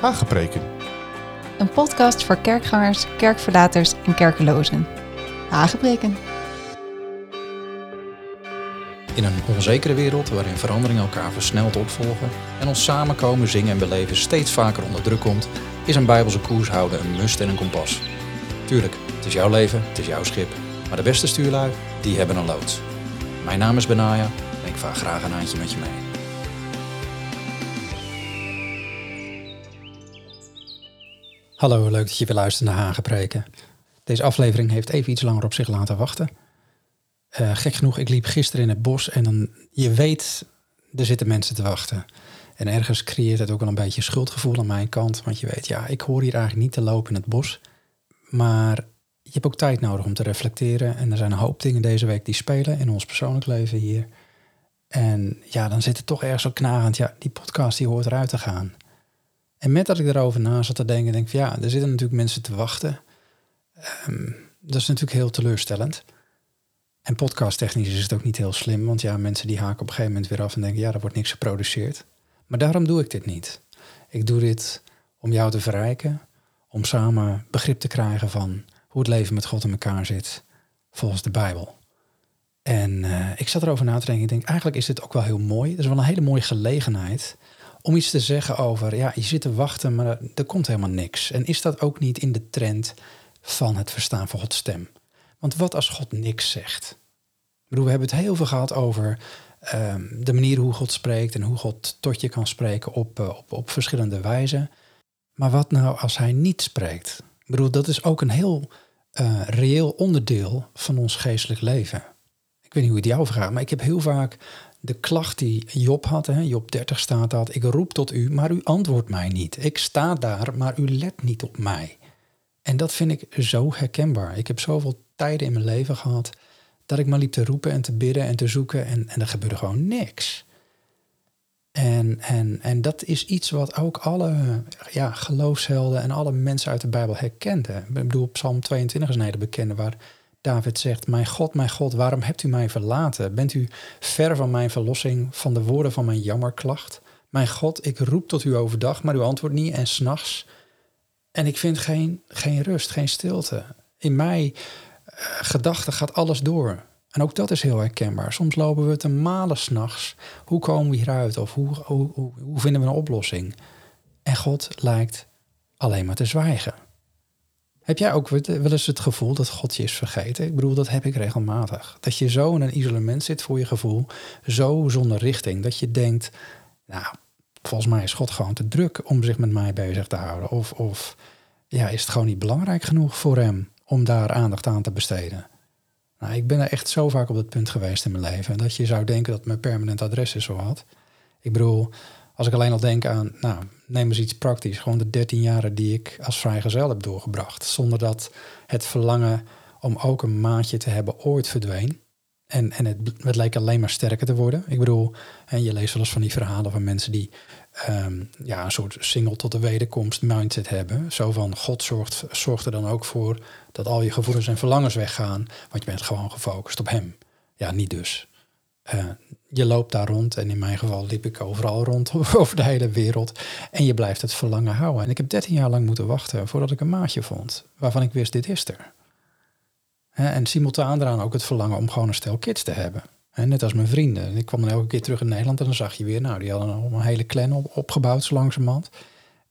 Hagepreken. Een podcast voor kerkgangers, kerkverlaters en kerkelozen. Hagepreken. In een onzekere wereld waarin veranderingen elkaar versneld opvolgen en ons samenkomen, zingen en beleven steeds vaker onder druk komt, is een bijbelse koers houden een must en een kompas. Tuurlijk, het is jouw leven, het is jouw schip, maar de beste stuurlui, die hebben een loods. Mijn naam is Benaya en ik vaar graag een handje met je mee. Hallo, leuk dat je weer luistert naar Hagepreken. Deze aflevering heeft even iets langer op zich laten wachten. Eh, gek genoeg, ik liep gisteren in het bos en dan, je weet, er zitten mensen te wachten. En ergens creëert het ook wel een beetje schuldgevoel aan mijn kant. Want je weet, ja, ik hoor hier eigenlijk niet te lopen in het bos. Maar je hebt ook tijd nodig om te reflecteren. En er zijn een hoop dingen deze week die spelen in ons persoonlijk leven hier. En ja, dan zit het toch ergens zo knagend. Ja, die podcast die hoort eruit te gaan. En met dat ik erover na zat te denken, denk ik, ja, er zitten natuurlijk mensen te wachten. Ehm, dat is natuurlijk heel teleurstellend. En podcasttechnisch is het ook niet heel slim, want ja, mensen die haken op een gegeven moment weer af en denken, ja, er wordt niks geproduceerd. Maar daarom doe ik dit niet. Ik doe dit om jou te verrijken, om samen begrip te krijgen van hoe het leven met God in elkaar zit, volgens de Bijbel. En uh, ik zat erover na te denken, ik denk, eigenlijk is dit ook wel heel mooi. Het is wel een hele mooie gelegenheid om iets te zeggen over, ja, je zit te wachten, maar er, komt helemaal niks. En is dat ook niet in de trend van het verstaan van Gods stem? Want wat als God niks zegt? Ik bedoel, we hebben het heel veel gehad over um, de manier hoe God spreekt en hoe God tot je kan spreken op, uh, op, op verschillende wijzen. Maar wat nou als hij niet spreekt? Ik bedoel, dat is ook een heel uh, reëel onderdeel van ons geestelijk leven. Ik weet niet hoe het jou vergaat, maar ik heb heel vaak de klacht die Job had, hè, Job 30 staat dat, ik roep tot u, maar u antwoordt mij niet. Ik sta daar, maar u let niet op mij. En dat vind ik zo herkenbaar. Ik heb zoveel tijden in mijn leven gehad dat ik maar liep te roepen en te bidden en te zoeken en, en er gebeurde gewoon niks. En, en, en dat is iets wat ook alle ja, geloofshelden en alle mensen uit de Bijbel herkenden. Ik bedoel, Psalm 22 is een hele bekende waar David zegt, mijn God, mijn God, waarom hebt u mij verlaten? Bent u ver van mijn verlossing, van de woorden van mijn jammerklacht? Mijn God, ik roep tot u overdag, maar u antwoordt niet en s'nachts. En ik vind geen, geen rust, geen stilte. In mij, uh, gedachten gaat alles door. En ook dat is heel herkenbaar. Soms lopen we te malen s'nachts. Hoe komen we hieruit? Of hoe, hoe vinden we een oplossing? En God lijkt alleen maar te zwijgen. Heb jij ook wel eens het gevoel dat God je is vergeten? Ik bedoel, dat heb ik regelmatig. Dat je zo in een isolement zit voor je gevoel, zo zonder richting, dat je denkt, nou, volgens mij is God gewoon te druk om zich met mij bezig te houden. Of, of ja, is het gewoon niet belangrijk genoeg voor hem om daar aandacht aan te besteden? Nou, ik ben er echt zo vaak op dat punt geweest in mijn leven, dat je zou denken dat mijn permanent adres is zo had. Ik bedoel, als ik alleen al denk aan, nou, neem eens iets praktisch. Gewoon de 13 jaren die ik als vrijgezel heb doorgebracht. Zonder dat het verlangen om ook een maatje te hebben ooit verdween. En, en het, het leek alleen maar sterker te worden. Ik bedoel, en je leest wel eens van die verhalen van mensen die um, ja, een soort single tot de wederkomst mindset hebben. Zo van God zorgt, zorgt er dan ook voor dat al je gevoelens en verlangens weggaan. Want je bent gewoon gefocust op hem. Ja, niet dus. Uh, je loopt daar rond en in mijn geval liep ik overal rond over de hele wereld. En je blijft het verlangen houden. En ik heb 13 jaar lang moeten wachten voordat ik een maatje vond. Waarvan ik wist, dit is er. En simultaan eraan ook het verlangen om gewoon een stel kids te hebben. Net als mijn vrienden. Ik kwam dan elke keer terug in Nederland en dan zag je weer, nou, die hadden een hele clan op, opgebouwd zo langzamerhand.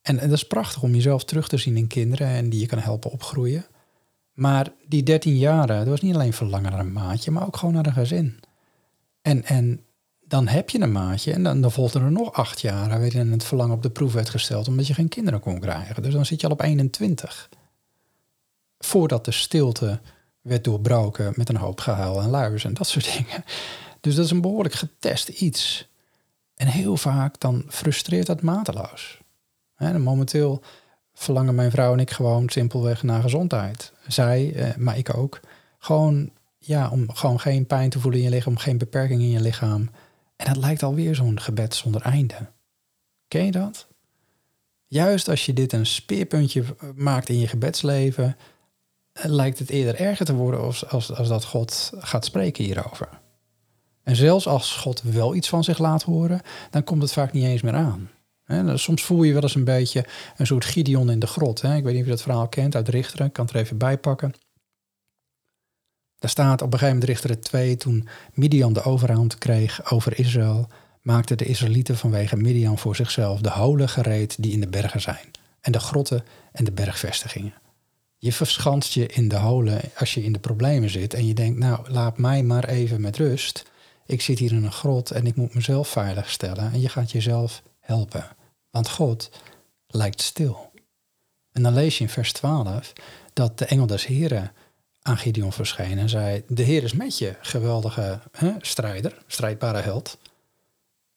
En, en dat is prachtig om jezelf terug te zien in kinderen en die je kan helpen opgroeien. Maar die 13 jaren, dat was niet alleen verlangen naar een maatje, maar ook gewoon naar een gezin. En, en dan heb je een maatje en dan, dan volgden er nog acht jaar waarin het verlangen op de proef werd gesteld omdat je geen kinderen kon krijgen. Dus dan zit je al op 21. Voordat de stilte werd doorbroken met een hoop gehuil en luiers en dat soort dingen. Dus dat is een behoorlijk getest iets. En heel vaak dan frustreert dat mateloos. En momenteel verlangen mijn vrouw en ik gewoon simpelweg naar gezondheid. Zij, eh, maar ik ook. Gewoon, ja, om gewoon geen pijn te voelen in je lichaam, geen beperking in je lichaam. En dat lijkt alweer zo'n gebed zonder einde. Ken je dat? Juist als je dit een speerpuntje maakt in je gebedsleven, lijkt het eerder erger te worden als, als, als dat God gaat spreken hierover. En zelfs als God wel iets van zich laat horen, dan komt het vaak niet eens meer aan. He, soms voel je wel eens een beetje een soort Gideon in de grot. Ik weet niet of je dat verhaal kent uit Richteren. Ik kan het er even bij pakken. Daar staat op een gegeven moment Richteren 2, toen Midian de overhand kreeg over Israël, maakten de Israëlieten vanwege Midian voor zichzelf de holen gereed die in de bergen zijn. En de grotten en de bergvestigingen. Je verschanst je in de holen als je in de problemen zit en je denkt, nou laat mij maar even met rust. Ik zit hier in een grot en ik moet mezelf veilig stellen. En je gaat jezelf helpen. Want God lijkt stil. En dan lees je in vers 12 dat de engel des Heren aan Gideon verscheen en zei: De Heer is met je, geweldige hè, strijder, strijdbare held.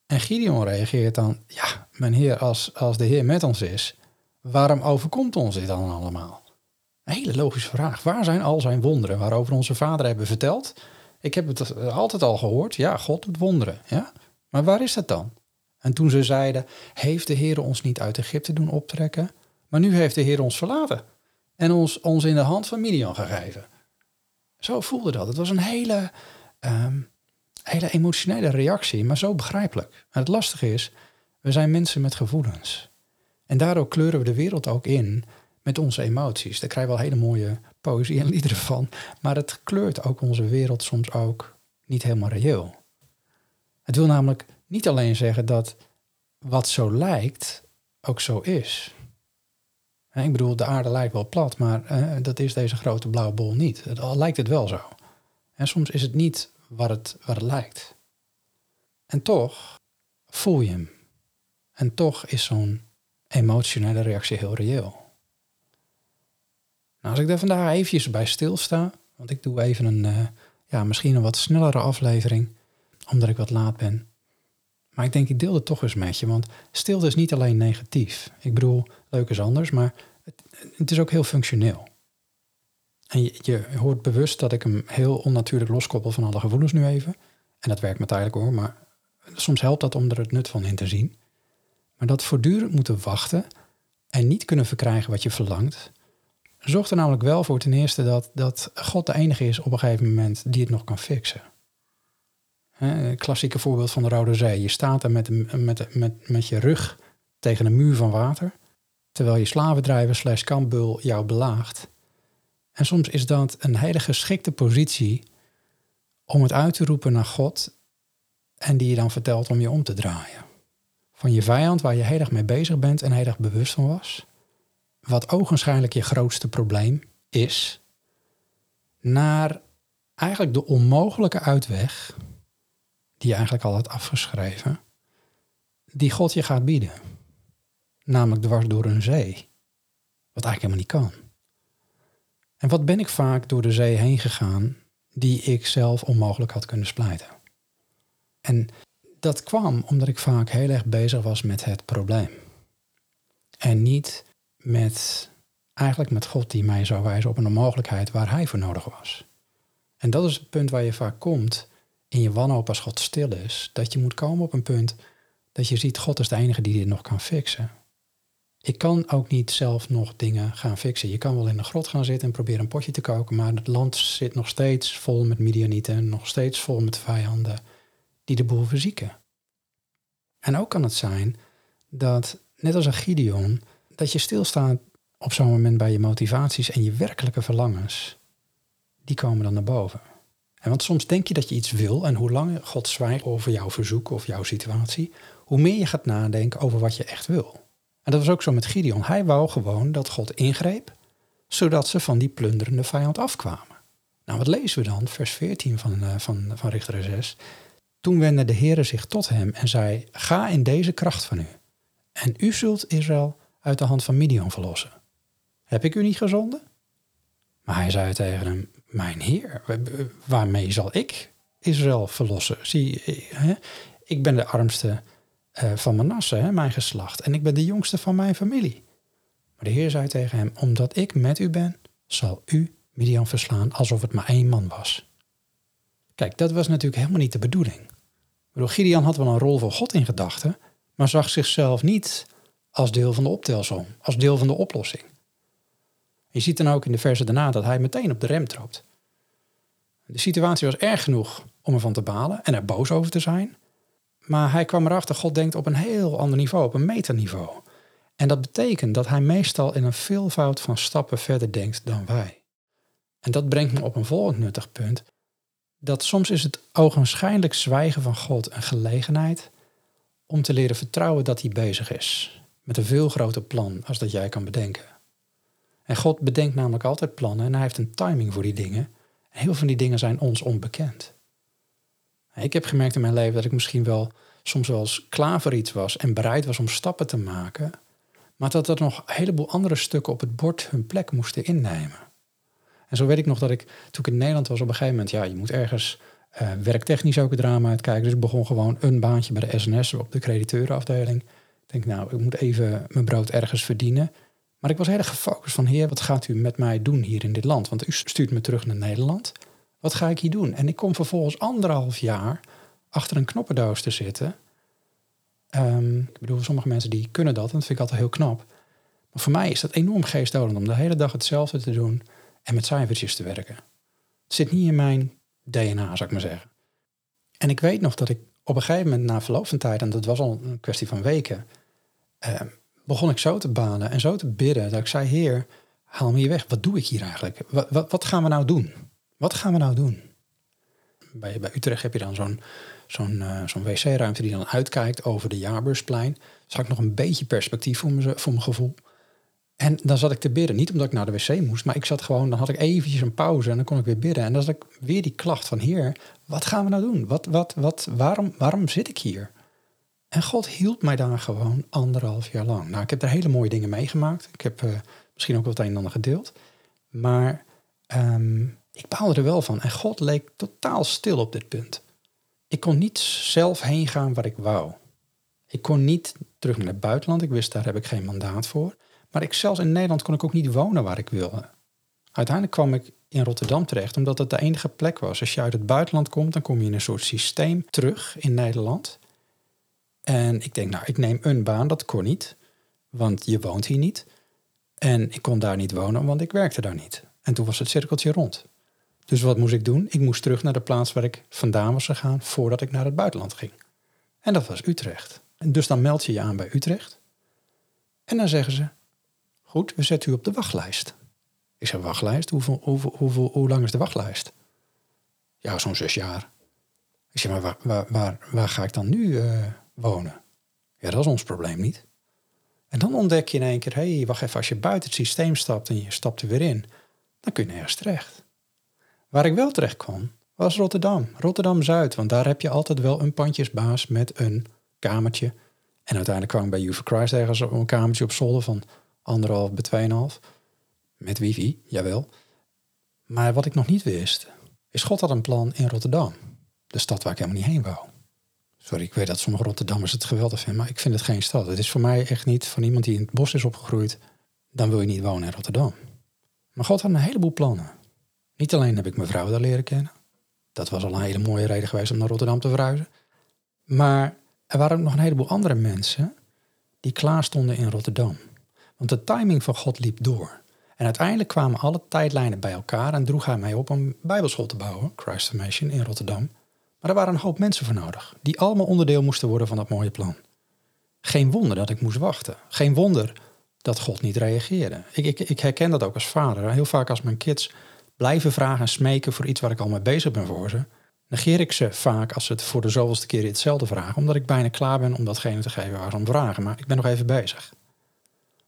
En Gideon reageert dan: Ja, mijn Heer, als, als de Heer met ons is, waarom overkomt ons dit dan allemaal? Een hele logische vraag. Waar zijn al zijn wonderen waarover onze vader hebben verteld? Ik heb het altijd al gehoord. Ja, God doet wonderen. Ja? Maar waar is dat dan? En toen ze zeiden: Heeft de Heer ons niet uit Egypte doen optrekken? Maar nu heeft de Heer ons verlaten en ons, ons in de hand van Midian gegeven. Zo voelde dat. Het was een hele, ehm, hele emotionele reactie, maar zo begrijpelijk. En het lastige is, we zijn mensen met gevoelens. En daardoor kleuren we de wereld ook in met onze emoties. Daar krijgen we wel hele mooie poëzie en liederen van. Maar het kleurt ook onze wereld soms ook niet helemaal reëel. Het wil namelijk niet alleen zeggen dat wat zo lijkt ook zo is. Ik bedoel, de aarde lijkt wel plat, maar eh, dat is deze grote blauwe bol niet. Het, al lijkt het wel zo. En soms is het niet wat het, wat het lijkt. En toch voel je hem. En toch is zo'n emotionele reactie heel reëel. Nou, als ik daar vandaag eventjes bij stilsta, want ik doe even een, uh, ja, misschien een wat snellere aflevering, omdat ik wat laat ben. Maar ik denk, ik deel het toch eens met je, want stilte is niet alleen negatief. Ik bedoel, leuk is anders, maar het, het is ook heel functioneel. En je, je, hoort bewust dat ik hem heel onnatuurlijk loskoppel van alle gevoelens nu even. En dat werkt me tijdelijk hoor, maar soms helpt dat om er het nut van in te zien. Maar dat voortdurend moeten wachten en niet kunnen verkrijgen wat je verlangt, zorgt er namelijk wel voor ten eerste dat, dat God de enige is op een gegeven moment die het nog kan fixen. Klassieke voorbeeld van de Rode Zee. Je staat er met, met, met, met je rug tegen een muur van water, terwijl je slavendrijver slash kampbul jou belaagt. En soms is dat een hele geschikte positie om het uit te roepen naar God en die je dan vertelt om je om te draaien. Van je vijand waar je heel erg mee bezig bent en heel erg bewust van was, wat ogenschijnlijk je grootste probleem is, naar eigenlijk de onmogelijke uitweg die je eigenlijk al had afgeschreven, die God je gaat bieden. Namelijk dwars door een zee. Wat eigenlijk helemaal niet kan. En wat ben ik vaak door de zee heen gegaan die ik zelf onmogelijk had kunnen splijten. En dat kwam omdat ik vaak heel erg bezig was met het probleem. En niet met eigenlijk met God die mij zou wijzen op een onmogelijkheid waar hij voor nodig was. En dat is het punt waar je vaak komt in je wanhoop als God stil is, dat je moet komen op een punt dat je ziet, God is de enige die dit nog kan fixen. Ik kan ook niet zelf nog dingen gaan fixen. Je kan wel in de grot gaan zitten en proberen een potje te koken, maar het land zit nog steeds vol met Midianieten, nog steeds vol met vijanden die de boel verzieken. En ook kan het zijn dat, net als een Gideon, dat je stilstaat op zo'n moment bij je motivaties en je werkelijke verlangens, die komen dan naar boven. En want soms denk je dat je iets wil en hoe langer God zwijgt over jouw verzoek of jouw situatie, hoe meer je gaat nadenken over wat je echt wil. En dat was ook zo met Gideon. Hij wou gewoon dat God ingreep, zodat ze van die plunderende vijand afkwamen. Nou, wat lezen we dan? Vers 14 van, uh, van, van Richter 6. Toen wendde de Heere zich tot hem en zei, ga in deze kracht van u. En u zult Israël uit de hand van Midian verlossen. Heb ik u niet gezonden? Maar hij zei tegen hem, mijn heer, waarmee zal ik Israël verlossen? Zie, hè? ik ben de armste uh, van Manasse, mijn geslacht, en ik ben de jongste van mijn familie. Maar de heer zei tegen hem, omdat ik met u ben, zal u Midian verslaan alsof het maar één man was. Kijk, dat was natuurlijk helemaal niet de bedoeling. Bedoel, Gideon had wel een rol voor God in gedachten, maar zag zichzelf niet als deel van de optelsom, als deel van de oplossing. Je ziet dan ook in de verse daarna dat hij meteen op de rem trapt. De situatie was erg genoeg om ervan te balen en er boos over te zijn. Maar hij kwam erachter, God denkt op een heel ander niveau, op een metaniveau. En dat betekent dat hij meestal in een veelvoud van stappen verder denkt dan wij. En dat brengt me op een volgend nuttig punt. Dat soms is het ogenschijnlijk zwijgen van God een gelegenheid om te leren vertrouwen dat hij bezig is. Met een veel groter plan als dat jij kan bedenken. En God bedenkt namelijk altijd plannen en hij heeft een timing voor die dingen. En heel veel van die dingen zijn ons onbekend. Ik heb gemerkt in mijn leven dat ik misschien wel soms wel eens klaar voor iets was en bereid was om stappen te maken, maar dat er nog een heleboel andere stukken op het bord hun plek moesten innemen. En zo weet ik nog dat ik, toen ik in Nederland was, op een gegeven moment, ja, je moet ergens uh, werktechnisch ook het drama uitkijken. Dus ik begon gewoon een baantje bij de SNS op de crediteurenafdeling. Ik denk, nou, ik moet even mijn brood ergens verdienen. Maar ik was heel erg gefocust van, heer, wat gaat u met mij doen hier in dit land? Want u stuurt me terug naar Nederland. Wat ga ik hier doen? En ik kom vervolgens anderhalf jaar achter een knoppendoos te zitten. Um, ik bedoel, sommige mensen die kunnen dat en dat vind ik altijd heel knap. Maar voor mij is dat enorm geestdodend om de hele dag hetzelfde te doen en met cijfertjes te werken. Het zit niet in mijn DNA, zou ik maar zeggen. En ik weet nog dat ik op een gegeven moment na verloop van tijd, en dat was al een kwestie van weken, eh, begon ik zo te banen en zo te bidden dat ik zei, Heer, haal me hier weg. Wat doe ik hier eigenlijk? Wat, wat, wat gaan we nou doen? Wat gaan we nou doen? Bij, bij Utrecht heb je dan zo'n zo'n uh, zo'n wc-ruimte die dan uitkijkt over de Jaarbeursplein. Zag ik nog een beetje perspectief voor, me, voor mijn gevoel. En dan zat ik te bidden. Niet omdat ik naar de wc moest, maar ik zat gewoon, dan had ik eventjes een pauze en dan kon ik weer bidden. En dan zat ik weer die klacht van, heer, wat gaan we nou doen? Wat, wat, wat, waarom, waarom zit ik hier? En God hield mij daar gewoon anderhalf jaar lang. Nou, ik heb er hele mooie dingen meegemaakt. Ik heb uh, misschien ook wat een en ander gedeeld. Maar um, ik baalde er wel van. En God leek totaal stil op dit punt. Ik kon niet zelf heen gaan waar ik wou. Ik kon niet terug naar het buitenland. Ik wist, daar heb ik geen mandaat voor. Maar ik, zelfs in Nederland kon ik ook niet wonen waar ik wilde. Uiteindelijk kwam ik in Rotterdam terecht, omdat het de enige plek was. Als je uit het buitenland komt, dan kom je in een soort systeem terug in Nederland. En ik denk, nou, ik neem een baan, dat kon niet, want je woont hier niet. En ik kon daar niet wonen, want ik werkte daar niet. En toen was het cirkeltje rond. Dus wat moest ik doen? Ik moest terug naar de plaats waar ik vandaan was gegaan voordat ik naar het buitenland ging. En dat was Utrecht. En dus dan meld je je aan bij Utrecht. En dan zeggen ze, goed, we zetten u op de wachtlijst. Ik zeg, wachtlijst? Hoe lang is de wachtlijst? Ja, zo'n zes jaar. Ik zeg, maar waar, waar, waar, ga ik dan nu uh, wonen? Ja, dat is ons probleem niet. En dan ontdek je in één keer, hé, hey, wacht even, als je buiten het systeem stapt en je stapt er weer in, dan kun je nergens terecht. Waar ik wel terecht kwam, was Rotterdam. Rotterdam-Zuid, want daar heb je altijd wel een pandjesbaas met een kamertje. En uiteindelijk kwam ik bij You for Christ ergens een kamertje op zolder van anderhalf bij tweeënhalf. Met wifi, jawel. Maar wat ik nog niet wist, is God had een plan in Rotterdam. De stad waar ik helemaal niet heen wou. Sorry, ik weet dat sommige Rotterdammers het geweldig vinden, maar ik vind het geen stad. Het is voor mij echt niet van iemand die in het bos is opgegroeid. Dan wil je niet wonen in Rotterdam. Maar God had een heleboel plannen. Niet alleen heb ik mijn vrouw daar leren kennen. Dat was al een hele mooie reden geweest om naar Rotterdam te verhuizen. Maar er waren ook nog een heleboel andere mensen die klaar stonden in Rotterdam. Want de timing van God liep door. En uiteindelijk kwamen alle tijdlijnen bij elkaar en droeg hij mij op om een bijbelschool te bouwen, Christ Mission in Rotterdam. Maar er waren een hoop mensen voor nodig, die allemaal onderdeel moesten worden van dat mooie plan. Geen wonder dat ik moest wachten. Geen wonder dat God niet reageerde. Ik, ik, ik herken dat ook als vader. Heel vaak als mijn kids blijven vragen en smeken voor iets waar ik al mee bezig ben voor ze, negeer ik ze vaak als ze het voor de zoveelste keer hetzelfde vragen, omdat ik bijna klaar ben om datgene te geven waar ze om vragen. Maar ik ben nog even bezig.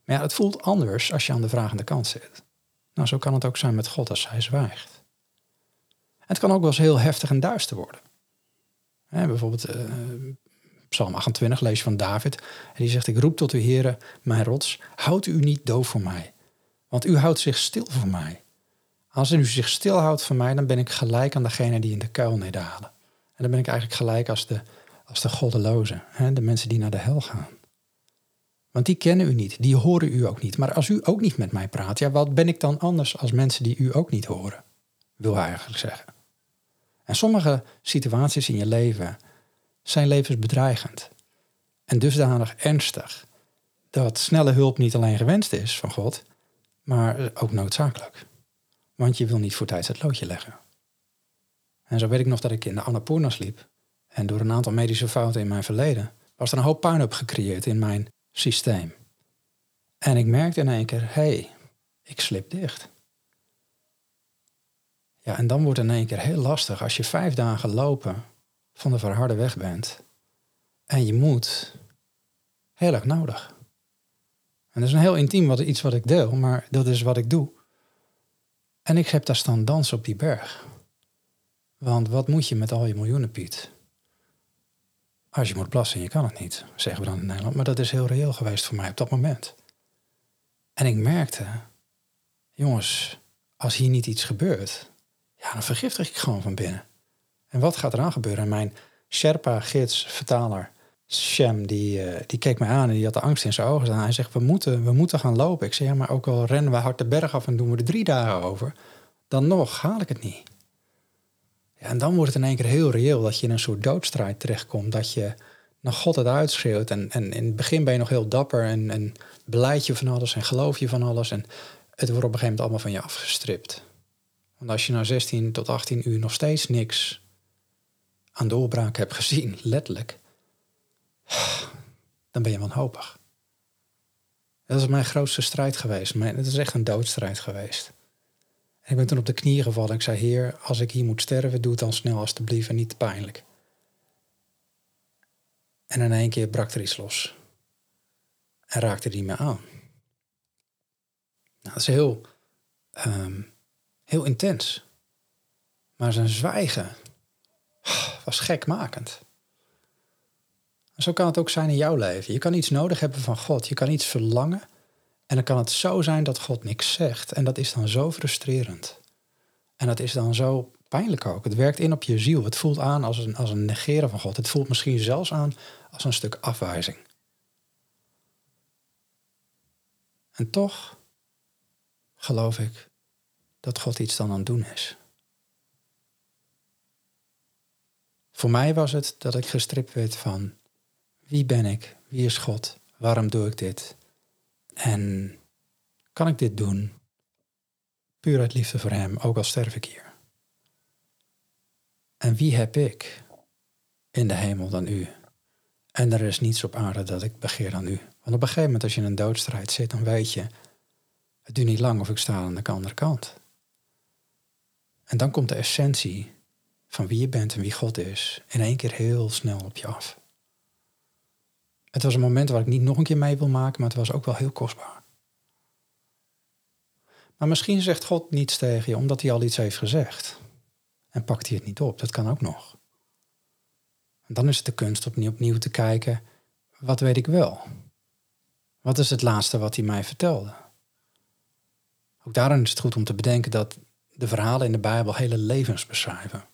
Maar ja, het voelt anders als je aan de vragende kant zit. Nou, zo kan het ook zijn met God als hij zwijgt. Het kan ook wel eens heel heftig en duister worden. Bijvoorbeeld uh, Psalm 28 lees je van David. En die zegt, ik roep tot u heren, mijn rots, houd u niet doof voor mij. Want u houdt zich stil voor mij. Als u zich stilhoudt van mij, dan ben ik gelijk aan degene die in de kuil nederhalen. En dan ben ik eigenlijk gelijk als de, als de goddelozen, hè, de mensen die naar de hel gaan. Want die kennen u niet, die horen u ook niet. Maar als u ook niet met mij praat, ja, wat ben ik dan anders als mensen die u ook niet horen? Wil hij eigenlijk zeggen. En sommige situaties in je leven zijn levensbedreigend. En dusdanig ernstig dat snelle hulp niet alleen gewenst is van God, maar ook noodzakelijk. Want je wil niet voor tijd het loodje leggen. En zo weet ik nog dat ik in de Annapurna sliep. En door een aantal medische fouten in mijn verleden was er een hoop puinhoop gecreëerd in mijn systeem. En ik merkte in één keer, hé, hey, ik slip dicht. Ja, en dan wordt het in één keer heel lastig als je vijf dagen lopen van de verharde weg bent. En je moet heel erg nodig. En dat is een heel intiem wat, iets wat ik deel, maar dat is wat ik doe. En ik heb daar staan dansen op die berg. Want wat moet je met al je miljoenen, Piet? Als je moet plassen, je kan het niet, zeggen we dan in Nederland. Maar dat is heel reëel geweest voor mij op dat moment. En ik merkte, jongens, als hier niet iets gebeurt, ja, dan vergiftig ik gewoon van binnen. En wat gaat eraan gebeuren? En mijn Sherpa, gids, vertaler, Shem, die, uh, die keek mij aan en die had de angst in zijn ogen staan. Hij zegt, we moeten, we moeten gaan lopen. Ik zei, ja, maar ook al rennen we hard de berg af en doen we er drie dagen over, dan nog haal ik het niet. Ja, en dan wordt het in één keer heel reëel dat je in een soort doodstrijd terechtkomt. Dat je naar God het uitschreeuwt. En, en in het begin ben je nog heel dapper en, en beleid je van alles en geloof je van alles. En het wordt op een gegeven moment allemaal van je afgestript. Want als je na 16 tot 18 uur nog steeds niks aan doorbraak hebt gezien, letterlijk, dan ben je wanhopig. Dat is mijn grootste strijd geweest. Het is echt een doodstrijd geweest. Ik ben toen op de knieën gevallen. Ik zei, Heer, als ik hier moet sterven, doe het dan snel alstublieft en niet pijnlijk. En in één keer brak er iets los. En raakte die me aan. Nou, dat is heel, um, heel intens. Maar zijn zwijgen was gekmakend. En zo kan het ook zijn in jouw leven. Je kan iets nodig hebben van God. Je kan iets verlangen. En dan kan het zo zijn dat God niks zegt. En dat is dan zo frustrerend. En dat is dan zo pijnlijk ook. Het werkt in op je ziel. Het voelt aan als een, als een negeren van God. Het voelt misschien zelfs aan als een stuk afwijzing. En toch geloof ik dat God iets dan aan het doen is. Voor mij was het dat ik gestript werd van wie ben ik? Wie is God? Waarom doe ik dit? En kan ik dit doen? Puur uit liefde voor Hem, ook al sterf ik hier. En wie heb ik in de hemel dan u? En er is niets op aarde dat ik begeer dan u. Want op een gegeven moment als je in een doodstrijd zit, dan weet je, het duurt niet lang of ik sta aan de andere kant. En dan komt de essentie van wie je bent en wie God is in één keer heel snel op je af. Het was een moment waar ik niet nog een keer mee wil maken, maar het was ook wel heel kostbaar. Maar misschien zegt God niets tegen je omdat hij al iets heeft gezegd. En pakt hij het niet op. Dat kan ook nog. En dan is het de kunst om opnieuw te kijken, wat weet ik wel? Wat is het laatste wat hij mij vertelde? Ook daarin is het goed om te bedenken dat de verhalen in de Bijbel hele levens beschrijven.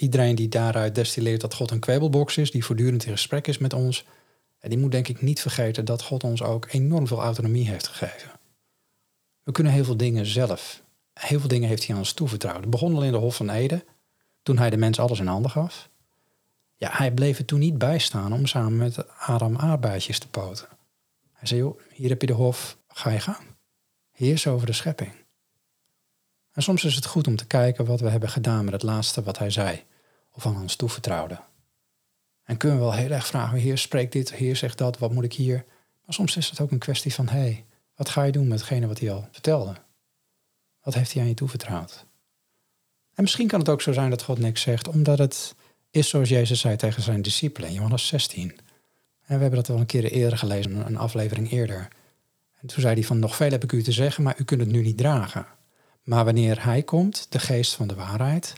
iedereen die daaruit destilleert dat God een kwebelbox is, die voortdurend in gesprek is met ons, die moet denk ik niet vergeten dat God ons ook enorm veel autonomie heeft gegeven. We kunnen heel veel dingen zelf. Heel veel dingen heeft hij aan ons toevertrouwd. Het begon al in de Hof van Eden, toen hij de mens alles in handen gaf. Ja, hij bleef er toen niet bij staan om samen met Adam aardbeidjes te poten. Hij zei, joh, hier heb je de hof, ga je gaan. Heers over de schepping. En soms is het goed om te kijken wat we hebben gedaan met het laatste wat hij zei of aan ons toevertrouwde. En kunnen we wel heel erg vragen, heer spreekt dit, heer zegt dat, wat moet ik hier? Maar soms is het ook een kwestie van, hé, hey, wat ga je doen met hetgene wat hij al vertelde? Wat heeft hij aan je toevertrouwd? En misschien kan het ook zo zijn dat God niks zegt, omdat het is zoals Jezus zei tegen zijn discipelen in Johannes 16. En we hebben dat al een keer eerder gelezen, een aflevering eerder. En toen zei hij van, nog veel heb ik u te zeggen, maar u kunt het nu niet dragen. Maar wanneer hij komt, de geest van de waarheid,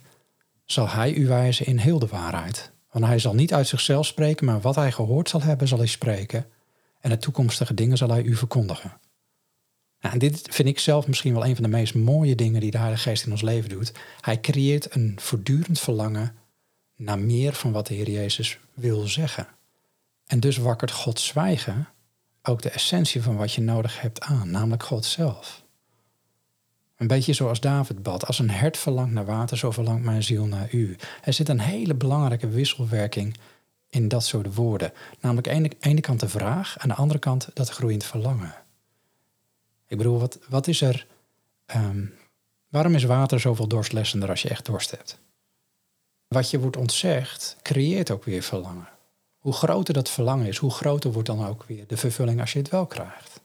zal hij u wijzen in heel de waarheid. Want hij zal niet uit zichzelf spreken, maar wat hij gehoord zal hebben, zal hij spreken. En de toekomstige dingen zal hij u verkondigen. Nou, en dit vind ik zelf misschien wel een van de meest mooie dingen die de Heilige Geest in ons leven doet. Hij creëert een voortdurend verlangen naar meer van wat de Heer Jezus wil zeggen. En dus wakkert God zwijgen ook de essentie van wat je nodig hebt aan, namelijk God zelf. Een beetje zoals David bad. Als een hert verlangt naar water, zo verlangt mijn ziel naar u. Er zit een hele belangrijke wisselwerking in dat soort woorden. Namelijk aan de ene kant de vraag, aan de andere kant dat groeiend verlangen. Ik bedoel, wat, wat is er... Um, waarom is water zoveel dorstlessender als je echt dorst hebt? wat je wordt ontzegd, creëert ook weer verlangen. Hoe groter dat verlangen is, hoe groter wordt dan ook weer de vervulling als je het wel krijgt.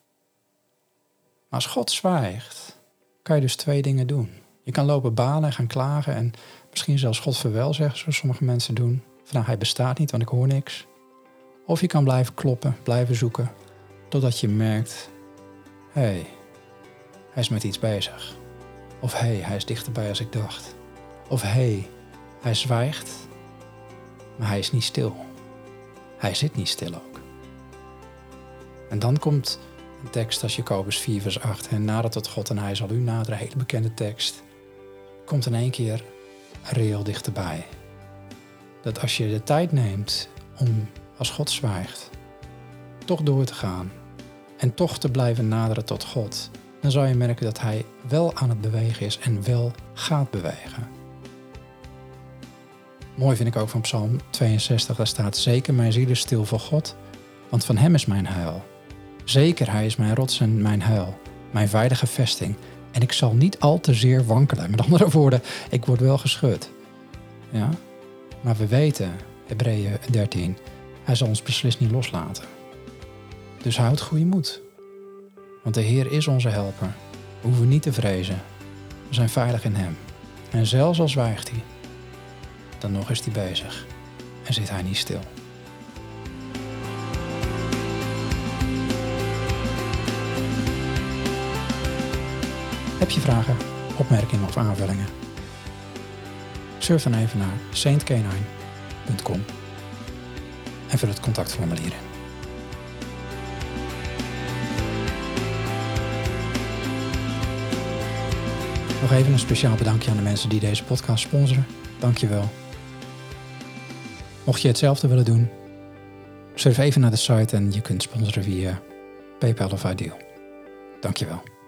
Maar als God zwijgt, kan je dus twee dingen doen. Je kan lopen balen en gaan klagen en misschien zelfs God verwel zeggen, zoals sommige mensen doen. Van nou, hij bestaat niet, want ik hoor niks. Of je kan blijven kloppen, blijven zoeken, totdat je merkt, hé, hey, hij is met iets bezig. Of hé, hey, hij is dichterbij als ik dacht. Of hé, hey, hij zwijgt, maar hij is niet stil. Hij zit niet stil ook. En dan komt een tekst als Jacobus 4 vers 8. En nadat tot God en hij zal u naderen, hele bekende tekst. Komt in één keer reëel dichterbij. Dat als je de tijd neemt om als God zwijgt, toch door te gaan en toch te blijven naderen tot God, dan zal je merken dat Hij wel aan het bewegen is en wel gaat bewegen. Mooi vind ik ook van Psalm 62, daar staat zeker mijn ziel is stil voor God, want van Hem is mijn heil. Zeker Hij is mijn rots en mijn heil, mijn veilige vesting. En ik zal niet al te zeer wankelen. Met andere woorden, ik word wel geschud. Ja? Maar we weten, Hebreeën 13, Hij zal ons beslist niet loslaten. Dus houd goede moed. Want de Heer is onze helper. We hoeven niet te vrezen. We zijn veilig in Hem. En zelfs al zwijgt Hij, dan nog is Hij bezig en zit Hij niet stil. Heb je vragen, opmerkingen of aanvullingen? Surf dan even naar saintk9.com en vul het contactformulier in. Nog even een speciaal bedankje aan de mensen die deze podcast sponsoren. Dankjewel. Mocht je hetzelfde willen doen, surf even naar de site en je kunt sponsoren via PayPal of Ideal. Dankjewel.